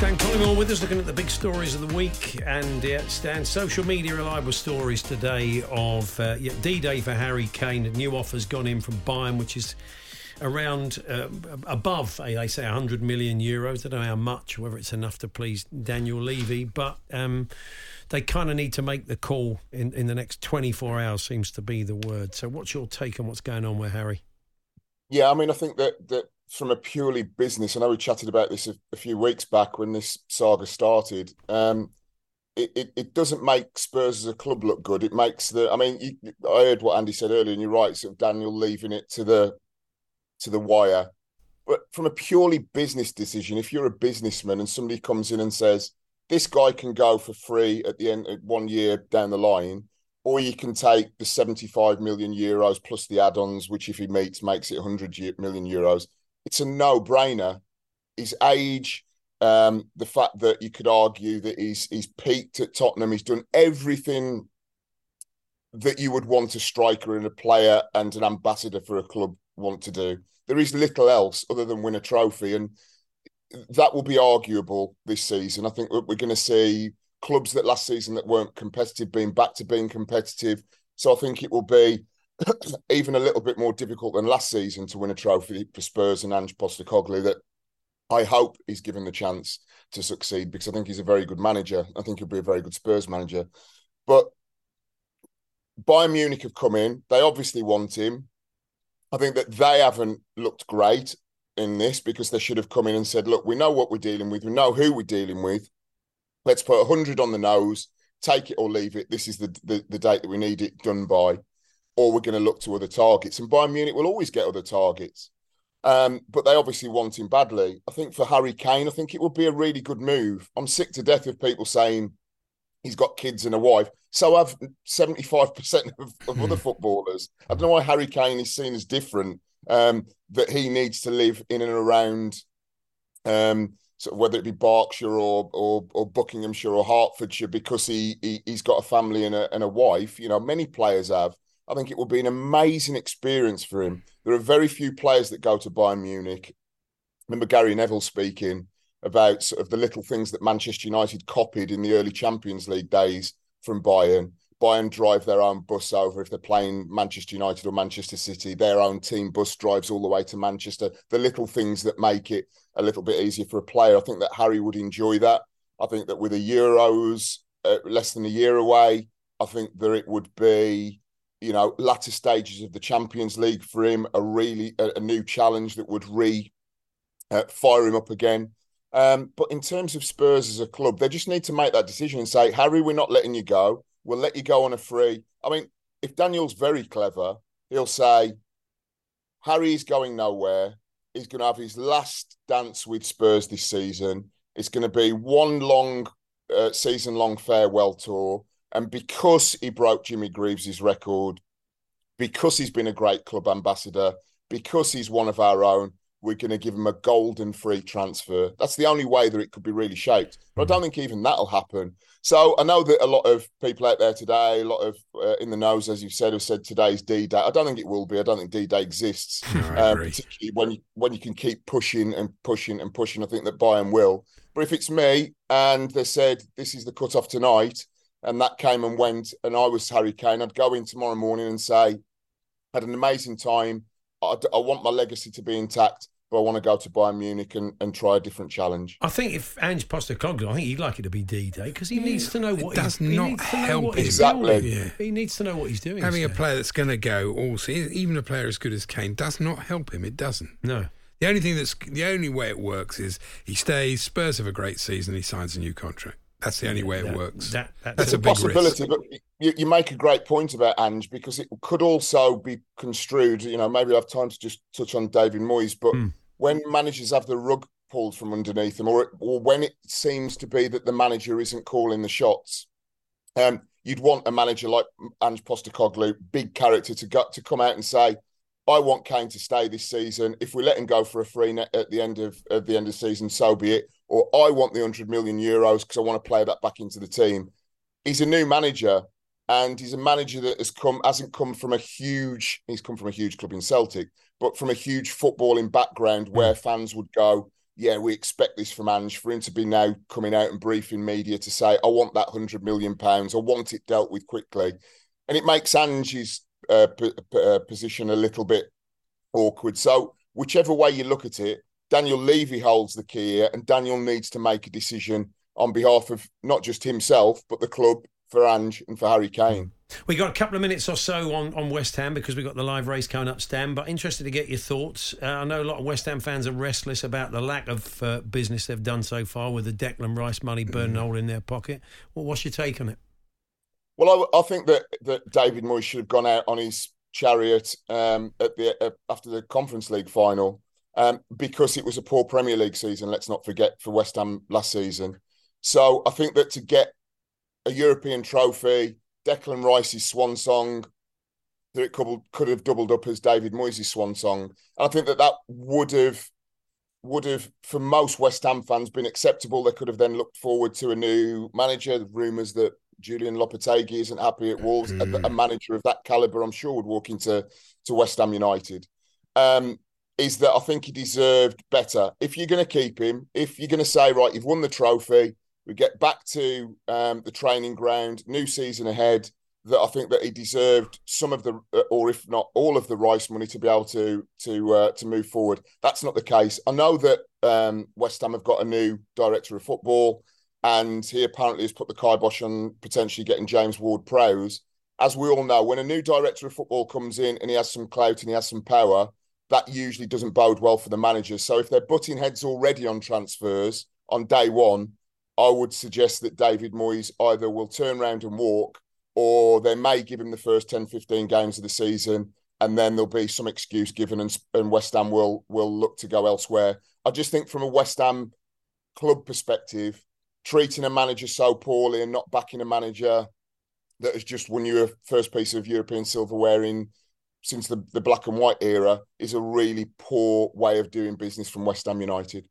Stan Collymore with us looking at the big stories of the week. And uh, Stan, social media reliable stories today of uh, yeah, D Day for Harry Kane. New offers gone in from Bayern, which is around uh, above, they say, 100 million euros. I don't know how much, whether it's enough to please Daniel Levy, but um, they kind of need to make the call in, in the next 24 hours, seems to be the word. So, what's your take on what's going on with Harry? Yeah, I mean, I think that that from a purely business, I know we chatted about this a, a few weeks back when this saga started. Um, it, it, it, doesn't make Spurs as a club look good. It makes the. I mean, you, I heard what Andy said earlier, and you're right. Sort of Daniel leaving it to the to the wire. But from a purely business decision, if you're a businessman and somebody comes in and says this guy can go for free at the end of one year down the line, or you can take the 75 million euros plus the add-ons, which if he meets makes it 100 million euros it's a no-brainer. His age, um, the fact that you could argue that he's he's peaked at Tottenham, he's done everything that you would want a striker and a player and an ambassador for a club want to do. There is little else other than win a trophy, and that will be arguable this season. I think we're going to see clubs that last season that weren't competitive being back to being competitive. So I think it will be even a little bit more difficult than last season to win a trophy for Spurs and Ange Postecoglou that I hope he's given the chance to succeed because I think he's a very good manager. I think he'll be a very good Spurs manager. But Bayern Munich have come in. They obviously want him. I think that they haven't looked great in this because they should have come in and said, look, we know what we're dealing with. We know who we're dealing with. Let's put 100 on the nose, take it or leave it. This is the, the, the date that we need it done by or we're going to look to other targets. And Bayern Munich will always get other targets. Um, but they obviously want him badly. I think for Harry Kane, I think it would be a really good move. I'm sick to death of people saying he's got kids and a wife. So have 75% of, of other hmm. footballers. I don't know why Harry Kane is seen as different, um, that he needs to live in and around, um, sort of whether it be Berkshire or, or, or Buckinghamshire or Hertfordshire, because he, he, has got a family and a, and a wife. You know, many players have. I think it will be an amazing experience for him. There are very few players that go to Bayern Munich. remember Gary Neville speaking about sort of the little things that Manchester United copied in the early Champions League days from Bayern. Bayern drive their own bus over if they're playing Manchester United or Manchester City. Their own team bus drives all the way to Manchester. The little things that make it a little bit easier for a player. I think that Harry would enjoy that. I think that with the Euros uh, less than a year away, I think that it would be you know, latter stages of the Champions League for him, a really a, a new challenge that would re uh, fire him up again. Um, but in terms of Spurs as a club, they just need to make that decision and say, Harry, we're not letting you go. We'll let you go on a free. I mean, if Daniel's very clever, he'll say, Harry's going nowhere. He's going to have his last dance with Spurs this season. It's going to be one long uh, season long farewell tour. And because he broke Jimmy Greaves' record, because he's been a great club ambassador, because he's one of our own, we're going to give him a golden free transfer. That's the only way that it could be really shaped. But I don't think even that'll happen. So I know that a lot of people out there today, a lot of uh, in the nose, as you've said, have said today's D Day. I don't think it will be. I don't think D Day exists, no, um, particularly when you when you can keep pushing and pushing and pushing. I think that Bayern will. But if it's me and they said this is the cut off tonight, and that came and went, and I was Harry Kane, I'd go in tomorrow morning and say, had an amazing time. I, I want my legacy to be intact. but I want to go to Bayern Munich and, and try a different challenge. I think if Ange Postecoglou, I think he'd like it to be D-Day because he needs to know what It does he's, he not needs to know help what him. he's Exactly. doing. Yeah. He needs to know what he's doing. Having a player that's going to go all season, even a player as good as Kane, does not help him. It doesn't. No. The only thing that's the only way it works is he stays. Spurs have a great season. He signs a new contract. That's the only way it That- works. that- that's that's It's a big possibility, risk. but you, you make a great point about Ange because it could also be construed. You know, maybe I'll have time to just touch on David Moyes, but Hmm. when managers have the rug pulled from underneath them, or or when it seems to be that the manager isn't calling the shots, um, you'd want a manager like Ange Postecoglou, big character, to go, to come out and say, "I want Kane to stay this season. If we let him go for a free net at the end of, of the end of the season, so be it. Or I want the hundred million euros because I want to play that back into the team." He's a new manager, and he's a manager that has come hasn't come from a huge. He's come from a huge club in Celtic, but from a huge footballing background where fans would go, yeah, we expect this from Ange for him to be now coming out and briefing media to say, I want that hundred million pounds, I want it dealt with quickly, and it makes Ange's uh, p- p- uh, position a little bit awkward. So whichever way you look at it, Daniel Levy holds the key here, and Daniel needs to make a decision on behalf of not just himself but the club for Ange and for Harry Kane. We got a couple of minutes or so on, on West Ham because we've got the live race coming up, Stan. But interested to get your thoughts. Uh, I know a lot of West Ham fans are restless about the lack of uh, business they've done so far with the Declan Rice money burning a hole in their pocket. Well, what's your take on it? Well, I, I think that that David Moyes should have gone out on his chariot um, at the uh, after the Conference League final um, because it was a poor Premier League season. Let's not forget for West Ham last season. So I think that to get a European trophy, Declan Rice's swan song, that it could, could have doubled up as David Moyes' swan song. And I think that that would have would have for most West Ham fans been acceptable. They could have then looked forward to a new manager. Rumours that Julian Lopetegui isn't happy at Wolves. A, a manager of that caliber, I'm sure, would walk into to West Ham United. Um, is that I think he deserved better. If you're going to keep him, if you're going to say right, you've won the trophy, we get back to um, the training ground, new season ahead. That I think that he deserved some of the, uh, or if not all of the Rice money to be able to to uh, to move forward. That's not the case. I know that um, West Ham have got a new director of football, and he apparently has put the kibosh on potentially getting James Ward-Prowse. As we all know, when a new director of football comes in and he has some clout and he has some power, that usually doesn't bode well for the managers. So if they're butting heads already on transfers on day one, I would suggest that David Moyes either will turn around and walk or they may give him the first 10, 15 games of the season and then there'll be some excuse given and, and West Ham will will look to go elsewhere. I just think from a West Ham club perspective, treating a manager so poorly and not backing a manager that has just won you a first piece of European silverware in since the, the black and white era is a really poor way of doing business from West Ham United.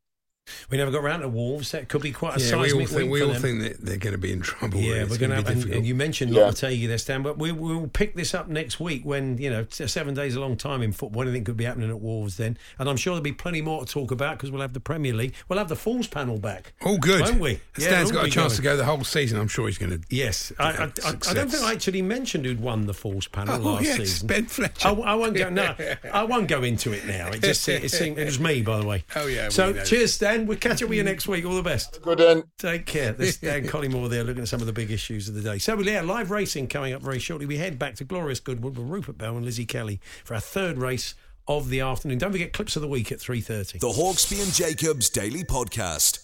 We never got round to Wolves. That could be quite a Yeah, we all seismic think week we for all them. think that they're going to be in trouble. Yeah, we're going to gonna have. be And, difficult. and you mentioned Yeah. Lopetegui there, Stan, but we, we'll pick this up next week when you know seven days a long time in football. Anything could be happening at Wolves then, and I'm sure there'll be plenty more to talk about because we'll have the Premier League. We'll have the Falls panel back. Oh, good. won't we? Yeah, Stan's we'll got a chance going. to go the whole season. I'm sure he's going to. Yes, I, I, I, I don't think I actually mentioned who'd won the Falls panel Oh, last yes, season. Ben Fletcher. I, I won't go. No, I won't go into it now. It just it, seemed, it was me, by the way. Oh, yeah, So cheers, Stan. We'll catch up with you next week. All the best. Good then. Take care. There's Stan Collymore there looking at some of the big issues of the day. So, yeah, live racing coming up very shortly. We head back to glorious Goodwood with Rupert Bell and Lizzie Kelly for our third race of the afternoon. Don't forget clips of the week at 3.30. The Hawksbee and Jacobs Daily Podcast.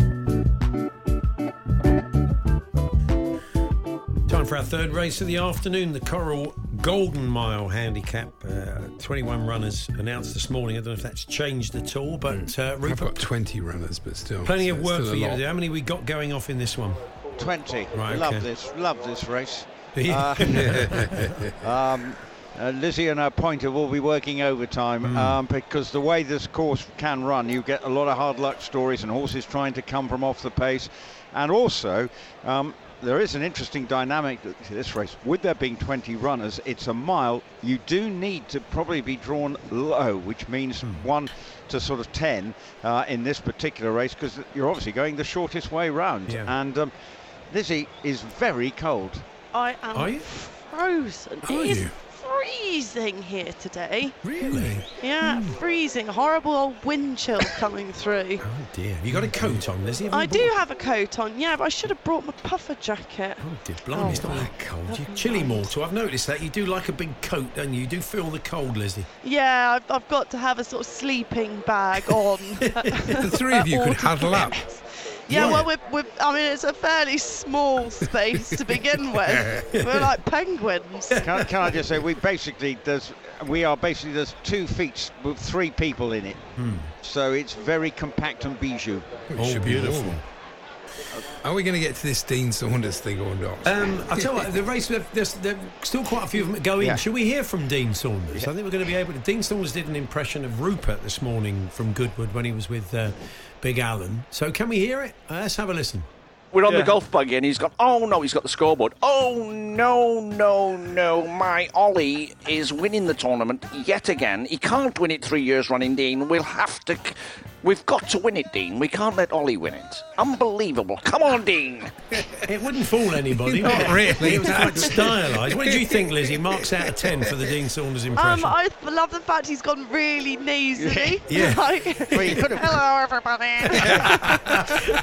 For our third race of the afternoon, the Coral Golden Mile Handicap. Uh, 21 runners announced this morning. I don't know if that's changed at all, but uh, I've got 20 runners, but still. plenty of work for you lot. to do. How many we got going off in this one? 20. Right, love okay. this, love this race. Yeah. Uh, um, uh, Lizzie and her pointer will be working overtime Hmm. um, because the way this course can run, you get a lot of hard luck stories and horses trying to come from off the pace. And also, um, there is an interesting dynamic to this race. With there being 20 runners, it's a mile. You do need to probably be drawn low, which means Hmm. one to sort of 10 uh, in this particular race because you're obviously going the shortest way round. Yeah. And um, Lizzie is very cold. I am Are you? frozen. Are it is you? Freezing. here today. Really? Yeah, hmm. freezing. Horrible old wind chill coming through. Oh dear. Have you got a coat on, Lizzie? I do have a coat on, yeah, but I should have brought my puffer jacket. Oh dear, blimey, it's not oh. that cold. You're chilly mortal. I've noticed that you do like a big coat, don't you? You do feel the cold, Lizzie. Yeah, I've, I've got to have a sort of sleeping bag on. The three of you could huddle up. Yeah, Yeah. well, we're, we're, I mean, it's a fairly small space to begin with. We're like penguins. Can, can I just say we basically there's we are basically there's two feet with three people in it, so it's very compact and bijou. It Oh, should be beautiful. Are we going to get to this Dean Saunders thing or not? Um, I tell you what, the race, there's, there's still quite a few of them going. Yeah. Should we hear from Dean Saunders? I think we're going to be able to. Dean Saunders did an impression of Rupert this morning from Goodwood when he was with uh, Big Alan. So can we hear it? Uh, let's have a listen. We're on the golf buggy and he's got, oh no, he's got the scoreboard. Oh no, no, no, my Ollie is winning the tournament yet again. He can't win it three years running, Dean. We'll have to, we've got to win it, Dean. We can't let Ollie win it. Unbelievable. Come on, Dean. It wouldn't fool anybody. Not really. It was quite stylised. What did you think, Lizzie? Marks out of 10 for the Dean Saunders impression. Um, I love the fact he's gone really nasally. Yeah. like, Well, you Hello, everybody.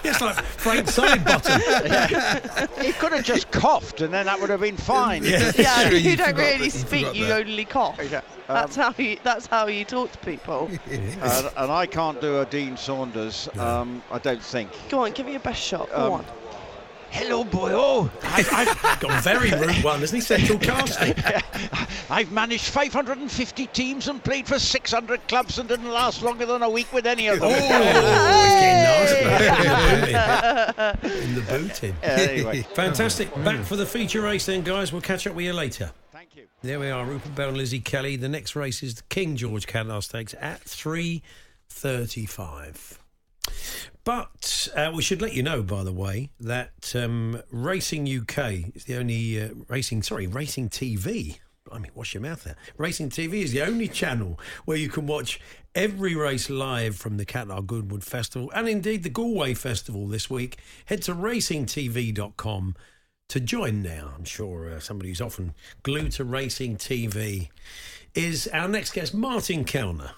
it's like Frank Sidebottom. He could have just coughed and then that would have been fine. Yeah. yeah, you, you don't really that- speak, forgot you that. only cough. Yeah, um, That's how you. That's how you talk to people. and, and I can't do a Dean Saunders. Um, I don't think. Go on, give me your best shot. Go Um, on. Hello, boy. Oh, I've gone very route one, hasn't he? Central casting. I've managed 550 teams and played for 600 clubs and didn't last longer than a week with any of them. Oh, it's getting nasty. In the booting. Anyway. Fantastic. Back for the feature race then, guys. We'll catch up with you later. There we are, Rupert Bell and Lizzie Kelly. The next race is the King George Cadillac Stakes at 3.35. But uh, we should let you know, by the way, that um, Racing UK is the only uh, racing, sorry, Racing TV. I mean, wash your mouth there. Racing TV is the only channel where you can watch every race live from the Qatar Goodwood Festival and indeed the Galway Festival this week. Head to racingtv.com to join now. I'm sure uh, somebody who's often glued to Racing TV is our next guest, Martin Kelner.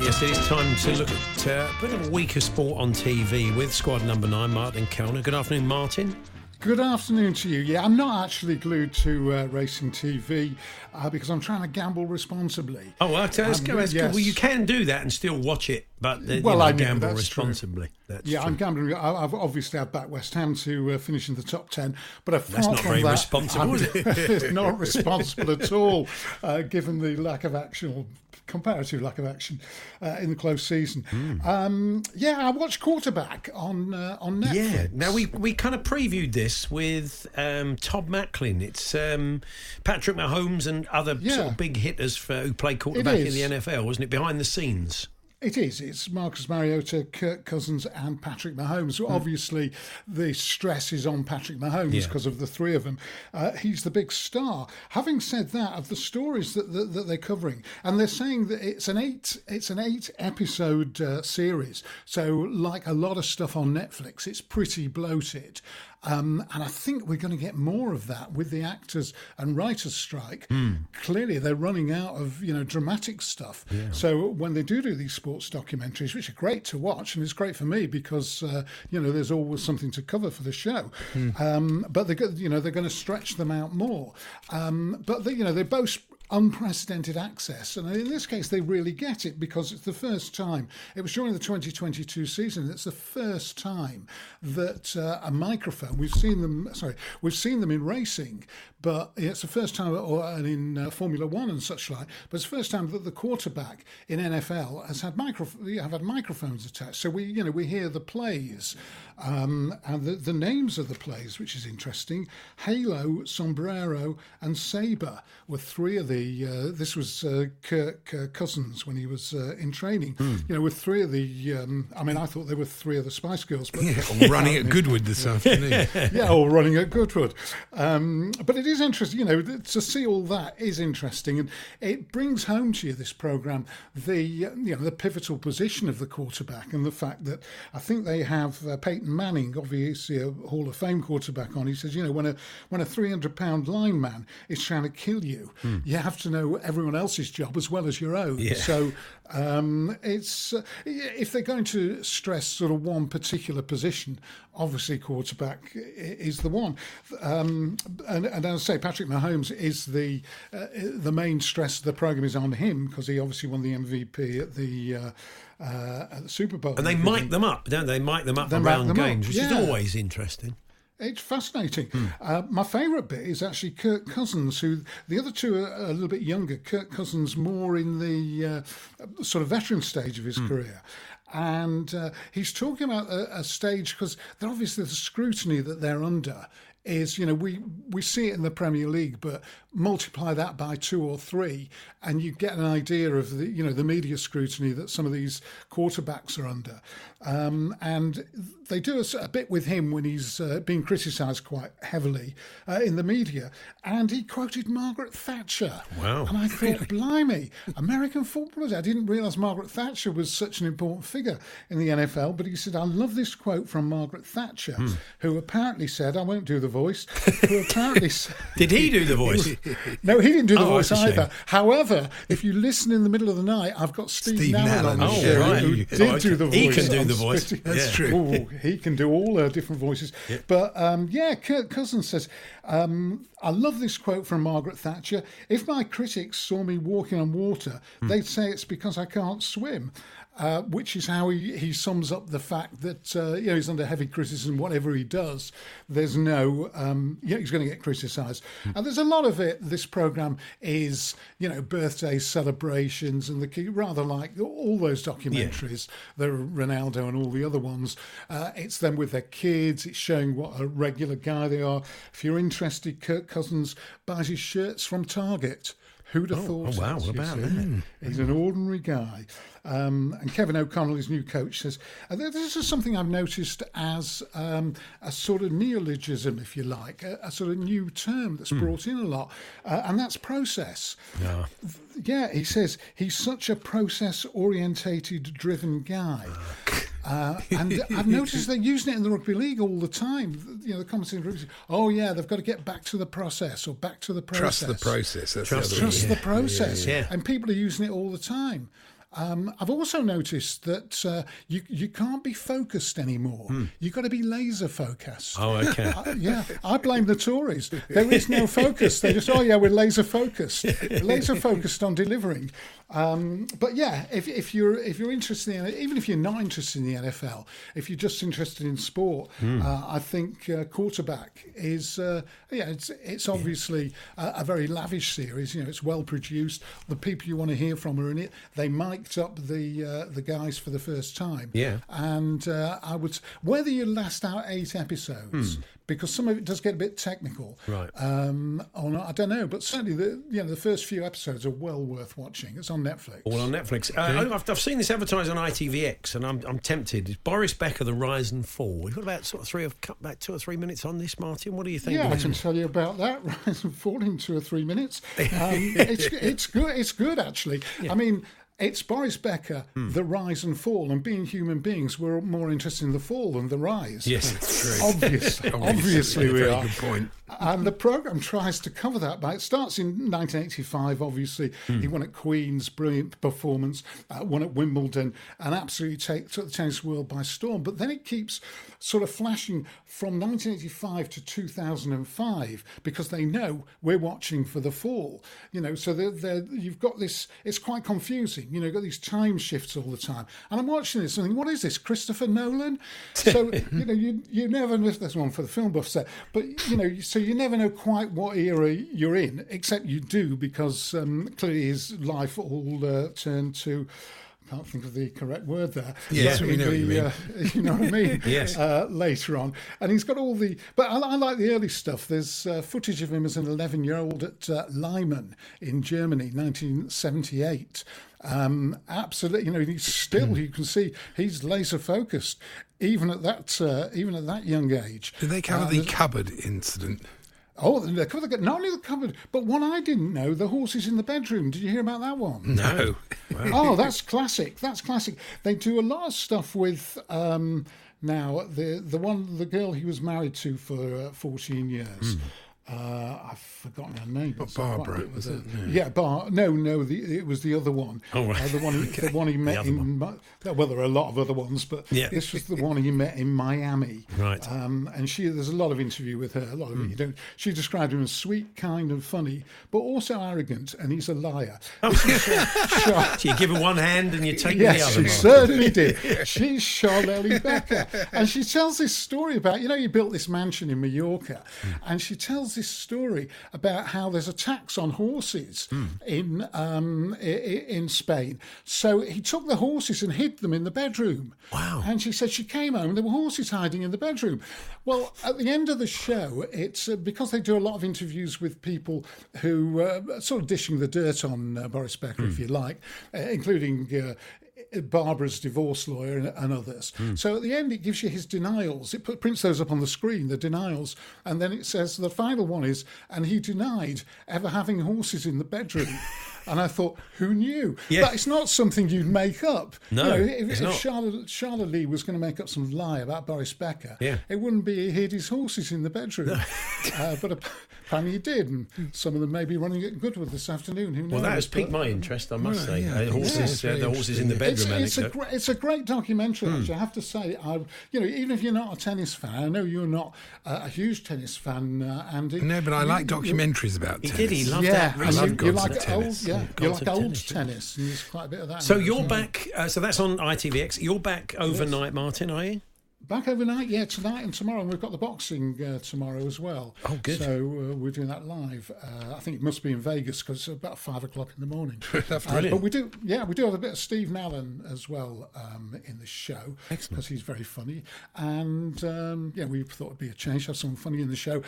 Yes, it is time to look at uh, a bit of a weaker sport on TV with squad number nine, Martin Kelner. Good afternoon, Martin. Good afternoon to you. Yeah, I'm not actually glued to uh, racing TV uh, because I'm trying to gamble responsibly. Oh, well, that's, Um, that's good. yes. Well, you can do that and still watch it, but uh, you Well, know, I gamble true. responsibly. That's yeah, true. I'm gambling. I- I've obviously had back West Ham to uh, finish in the top ten, but apart That's not from very that, responsible, I'm- is it? it's not responsible at all, uh, given the lack of action or comparative lack of action uh, in the close season. Hmm. Um, yeah, I watched quarterback on uh, on Netflix. Yeah. Now we we kind of previewed this with um, Todd Macklin. It's um, Patrick Mahomes and other sort of big hitters for, who play quarterback in the NFL, wasn't it? Behind the scenes. It is. It's Marcus Mariota, Kirk Cousins, and Patrick Mahomes. So obviously, the stress is on Patrick Mahomes Hmm. Yeah. because of the three of them. Uh, he's the big star. Having said that, of the stories that, that, that they're covering, and they're saying that it's an eight it's an eight episode uh, series. So, like a lot of stuff on Netflix, it's pretty bloated. Um, and I think we're going to get more of that with the actors and writers strike. Clearly, they're running out of you know dramatic stuff. So when they do do these sports documentaries, which are great to watch, and it's great for me because uh, you know there's always something to cover for the show. Um, but they you know they're going to stretch them out more. Um, but they, you know they both unprecedented access. And in this case, they really get it because it's the first time, it was during the 2022 season, it's the first time that uh, a microphone, we've seen them, sorry, we've seen them in racing, but it's the first time, or and in uh, Formula One and such like, but it's the first time that the quarterback in NFL has had, micro, have had microphones attached. So we, you know, we hear the plays um, and the, the names of the plays, which is interesting. Halo, Sombrero, and Sabre were three of the the uh, this was uh, Kirk uh, Cousins when he was uh, in training. Mm. You know, with three of the, um, I mean, I thought they were three of the Spice Girls, but Yeah, or running at Goodwood this afternoon. yeah, or running at Goodwood. Um, but it is interesting, you know, to see all that is interesting, and it brings home to you this program the uh, you know the pivotal position of the quarterback and the fact that I think they have uh, Peyton Manning, obviously a Hall of Fame quarterback, on. He says, you know, when a when a three hundred pound lineman is trying to kill you, Hmm. you have to know everyone else's job as well as your own. Yeah. So um, it's uh, if they're going to stress sort of one particular position, obviously quarterback is the one. Um, and, and as I say, Patrick Mahomes is the uh, the main stress of the program is on him because he obviously won the MVP at the. Uh, uh, at the Super Bowl, And they mic them up, don't they? Mic them up They around them up, games, which yeah. is always interesting. It's fascinating. Hmm. Uh, my favourite bit is actually Kirk Cousins, who the other two are a little bit younger. Kirk Cousins more in the uh, sort of veteran stage of his Hmm. career. And uh, he's talking about a, a stage because obviously the scrutiny that they're under is, you know, we, we see it in the Premier League, but multiply that by two or three, and you get an idea of the, you know, the media scrutiny that some of these quarterbacks are under. Um, and they do a bit with him when he's uh, being criticised quite heavily uh, in the media. And he quoted Margaret Thatcher. Wow. And I thought, blimey, American footballers. I didn't realise Margaret Thatcher was such an important figure in the NFL. But he said, I love this quote from Margaret Thatcher, Hmm. who apparently said, I won't do the voice, who apparently Did he do the voice? no, he didn't do the Oh, voice that's shame. either. However, if you listen in the middle of the night, I've got Steve, Steve Nallon Nallon. on the Oh, show right. who did oh, do the voice. he can do the voice. That's Yeah. true. Ooh, he can do all uh, different voices. But um, yeah, Kirk Cousins says, um, I love this quote from Margaret Thatcher. If my critics saw me walking on water, Hmm. they'd say it's because I can't swim. Uh, which is how he, he sums up the fact that uh, you know he's under heavy criticism. Whatever he does, there's no um, yeah he's going to get criticised. And there's a lot of it. This program is you know birthday celebrations and the key rather like all those documentaries. The Ronaldo and all the other ones. Uh, it's them with their kids. It's showing what a regular guy they are. If you're interested, Kirk Cousins buys his shirts from Target. Who'd have Oh, thought? oh, wow, it, what about that? He's an ordinary guy. Um, and Kevin O'Connell, his new coach, says, this is something I've noticed as um, a sort of neologism, if you like, a, a sort of new term that's Hmm. brought in a lot, uh, and that's process. Yeah. Yeah, he says he's such a process orientated, driven guy. Uh, and I've noticed they're using it in the rugby league all the time. You know, the commentating groups, oh yeah, they've got to get back to the process or back to the process. Trust the process. That's Trust the, Trust other the process. Yeah. And people are using it all the time. Um, I've also noticed that uh, you you can't be focused anymore. You've got to be laser focused. Hmm. Oh, okay. Uh, yeah, I blame the Tories. There is no focus. They just, oh yeah, we're laser focused, laser focused on delivering. Um, but yeah, if, if you're if you're interested in even if you're not interested in the NFL, if you're just interested in sport, uh, I think uh, quarterback is uh, yeah, it's it's obviously a, a very lavish series. You know, it's well produced. The people you want to hear from are in it. They mic'd up the uh, the guys for the first time. Yeah. and uh, I would whether you last out eight episodes because some of it does get a bit technical, Right. Um, or not, I don't know, but certainly the you know the first few episodes are well worth watching. It's on Netflix. All on Netflix. Uh, I've, I've seen this advertised on ITVX, and I'm, I'm tempted. It's Boris Becker, The Rise and Fall. We've got about sort of three, cut back two or three minutes on this, Martin. What do you think? Yeah, I can tell you about that. Rise and fall in two or three minutes. Um, it's it's good. It's good actually. I mean. It's Boris Becker, Hmm. the rise and fall, and being human beings, we're more interested in the fall than the rise. Yes, it's true. Obviously, obviously we Very are. good point. And the program tries to cover that. But it starts in 1985. Obviously, Hmm. he won at Queen's, brilliant performance. Uh, won at Wimbledon, and absolutely take, took the tennis world by storm. But then it keeps sort of flashing from 1985 to 2005 because they know we're watching for the fall. You know, so they're, they're, you've got this. It's quite confusing. You know, you've got these time shifts all the time. And I'm watching this and thinking, what is this, Christopher Nolan? So you know, you you never miss this one for the film buff set, but you know, so you never know quite what era you're in, except you do because um, clearly his life all uh, turned to I can't think of the correct word there. Yes, we know what you. Uh, you know what I mean? Yes. Uh, later on, and he's got all the. But I, I like the early stuff. There's uh, footage of him as an 11 year old at uh, Leimen in Germany, 1978. Um, absolutely, you know, he's still. you can see he's laser focused, even at that uh, even at that young age. Did they cover Uh, the cupboard incident? Oh, the cover, the, not only the cupboard, but one I didn't know: the horses in the bedroom. Did you hear about that one? No. oh, that's classic. That's classic. They do a lot of stuff with um, now the the one the girl he was married to for uh, fourteen years. Uh, I've forgotten her name. But It's quite a Barbara, was it? her- Yeah, Bar. No, no, the, it was the other one. Oh, right. Uh, the one, he, the one he met in. Mi- Well, there are a lot of other ones, but Yeah. this was the one he met in Miami. Right. Um, and she, there's a lot of interview with her. A lot of it. You don't. She described him as sweet, kind, and funny, but also arrogant, and he's a liar. Char- So you give her one hand and you take Yes, the other. she Martin. certainly did. She's Charlene Becker. And she tells this story about, you know, you built this mansion in Mallorca. And she tells this story about how there's a tax on horses in, um, in Spain. So he took the horses and hid them in the bedroom. Wow. And she said she came home, there were horses hiding in the bedroom. Well, at the end of the show, it's uh, because they do a lot of interviews with people who uh, sort of dishing the dirt on uh, Boris Becker, if you like, uh, including. Barbara's divorce lawyer and, and others. Hmm. So at the end, it gives you his denials. It put, prints those up on the screen, the denials, and then it says the final one is, and he denied ever having horses in the bedroom. and I thought, who knew? Yeah. But it's not something you'd make up. No, you know, if, it's if not. Charlotte, Charlotte Lee was going to make up some lie about Boris Becker, Yeah. it wouldn't be he hid his horses in the bedroom. uh, but apparently he did, and some of them may be running at Goodwood this afternoon. Who knows? Well, that has piqued my interest, I must Well, say. yeah, Uh, horses, yeah, uh, the horses in the bedroom it's a anecdote. great, it's a great documentary. Hmm. Actually, I have to say, I, you know, even if you're not a tennis fan, I know you're not uh, a huge tennis fan, uh, Andy. No, but I you- like documentaries about He tennis. did, he loved yeah, that. and recent you, you Gods like of old, tennis. Yeah, Yeah, you Gods like of old tennis, tennis, and there's quite a bit of that. So you're back. Uh, so that's on ITVX. You're back overnight, Martin, are you? Back overnight, yeah, tonight and tomorrow. And we've got the boxing uh, tomorrow as well. Oh, good. So uh, we're doing that live. Uh, I think it must be in Vegas because it's about five o'clock in the morning. That's Uh, brilliant. but we do, yeah, we do have a bit of Steve Nallon as well um, in the show because he's very funny. And um, yeah, we thought it'd be a change, to have someone funny in the show.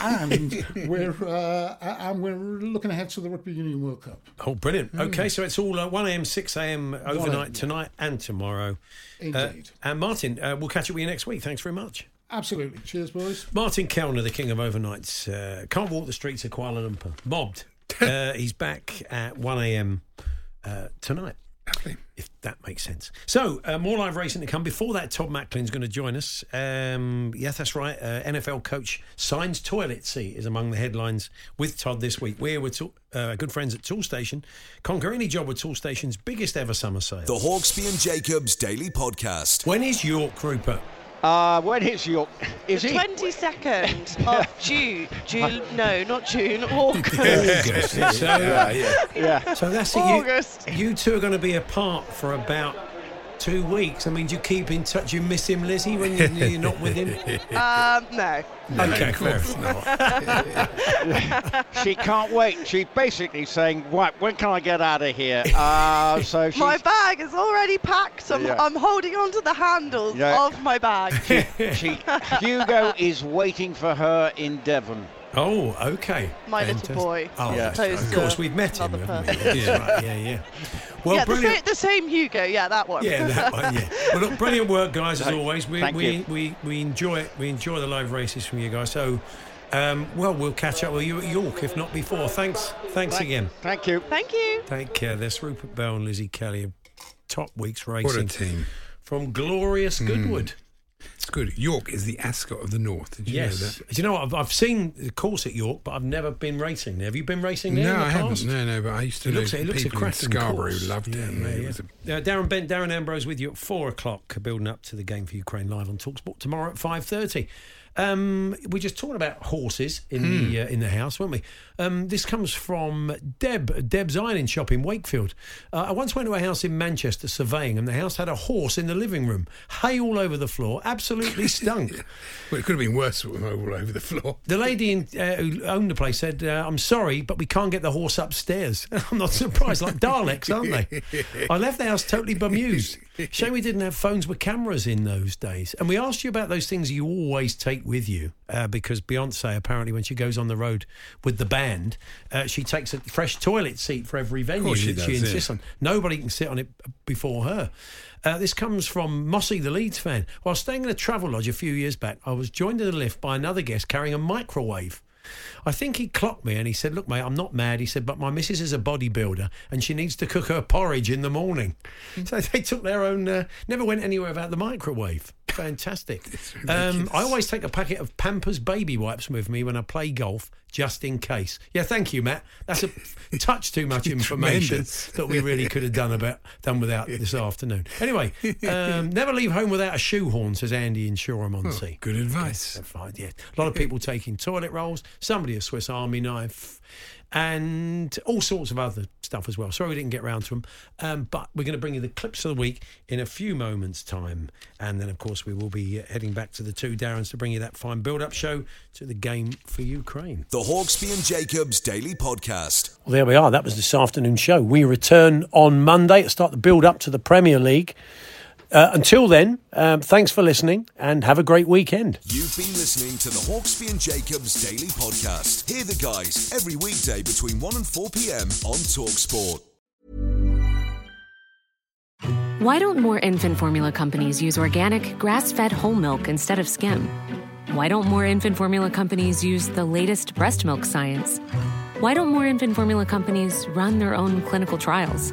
And we're uh, and we're looking ahead to the Rugby Union World Cup. Oh, brilliant. Hmm. Okay, so it's all uh, 1 a.m., 6 a.m. overnight tonight and tomorrow. Indeed. and Martin, uh, we'll catch up with you next week. Thanks very much. Absolutely. Cheers, boys. Martin Kelner, the king of overnights, uh, can't walk the streets of Kuala Lumpur. Mobbed. uh, he's back at 1 a.m. Uh, tonight. If that makes sense. So, uh, more live racing to come. Before that, Todd Macklin's going to join us. Um, yes, that's right. Uh, NFL coach signs toilet seat is among the headlines with Todd this week. We're with Tool- uh, good friends at Tool Station. Conquer any job with Tool Station's biggest ever summer sale. The Hawksbee and Jacobs Daily Podcast. When is York, Rupert? Uh, when is your? Is the 22nd of June. June? No, not June. August. August. So, Yeah, yeah. Yeah. so that's it. You, you two are going to be apart for about two weeks. I mean, do you keep in touch? You miss him, Lizzie, when you, you're not with him? Um, no. okay, of course not. she can't wait. She's basically saying, "Right, when can I get out of here?" Uh, so she's, My bag is already packed. I'm, Yeah. I'm holding on to the handles Yeah. of my bag. she, Hugo is waiting for her in Devon. Oh, okay. My little boy. Oh, Yeah. of course, we've met him, another we? person. Yeah, right, yeah, yeah. Well, yeah, the, brilliant. sa- the same Hugo. Yeah, that one. Yeah, that one. Yeah. Well, look, brilliant work, guys. As always, we thank we, you. we we enjoy it. We enjoy the live races from you guys. So, um, well, we'll catch up with you at York, if not before. Thanks, thanks Thank- again. Thank you. Thank you. Take care. There's Rupert Bell and Lizzie Kelly, top weeks racing. What a racing team. from glorious Goodwood. It's good. York is the Ascot of the North. Did you know Yes. that? Do you know what? I've, I've seen the course at York, but I've never been racing there. Have you been racing there? No, the I haven't. No, no, but I used to It know looks, it looks a people in Scarborough course. who loved it. Yeah, yeah, it a- Uh, Darren Bent, Darren Ambrose with you at four o'clock, building up to the game for Ukraine live on Talksport tomorrow at five thirty. Um, we're just talking about horses in Hmm. the uh, in the house, weren't we? Um, this comes from Deb, Deb's Ironing Shop in Wakefield. Uh, I once went to a house in Manchester surveying, and the house had a horse in the living room, hay all over the floor, absolutely stunk. Well, it could have been worse all over the floor. The lady in, uh, who owned the place said, uh, "I'm sorry, but we can't get the horse upstairs." I'm not surprised, like Daleks, aren't they? I left the house totally bemused. Shame we didn't have phones with cameras in those days. And we asked you about those things you always take with you, uh, because Beyonce apparently, when she goes on the road with the band, uh, she takes a fresh toilet seat for every venue she that she insists yeah. on. Nobody can sit on it before her. Uh, this comes from Mossy, the Leeds fan. While staying in a travel lodge a few years back, I was joined in the lift by another guest carrying a microwave. I think he clocked me and he said, Look, mate, I'm not mad. He said, But my missus is a bodybuilder and she needs to cook her porridge in the morning. So they took their own, uh, never went anywhere without the microwave. Fantastic. Um, I always take a packet of Pampers baby wipes with me when I play golf, just in case. Yeah, thank you, Matt. That's a touch too much information that we really could have done about done without this afternoon. Anyway, um, never leave home without a shoehorn, says Andy in Shoreham on Sea. Good advice. Fine, yeah. A lot of people taking toilet rolls, somebody a Swiss Army knife, and all sorts of other stuff as well. Sorry we didn't get round to them, um, but we're going to bring you the clips of the week in a few moments' time. And then, of course, we will be uh, heading back to the two Darrens to bring you that fine build up show to the game for Ukraine. The Hawksbee and Jacobs Daily Podcast. Well, there we are. That was this afternoon's show. We return on Monday to start the build up to the Premier League. Uh, until then, um, thanks for listening and have a great weekend. You've been listening to the Hawksbee and Jacobs Daily Podcast. Hear the guys every weekday between 1 and 4 p.m. on Talksport. Why don't more infant formula companies use organic, grass fed whole milk instead of skim? Why don't more infant formula companies use the latest breast milk science? Why don't more infant formula companies run their own clinical trials?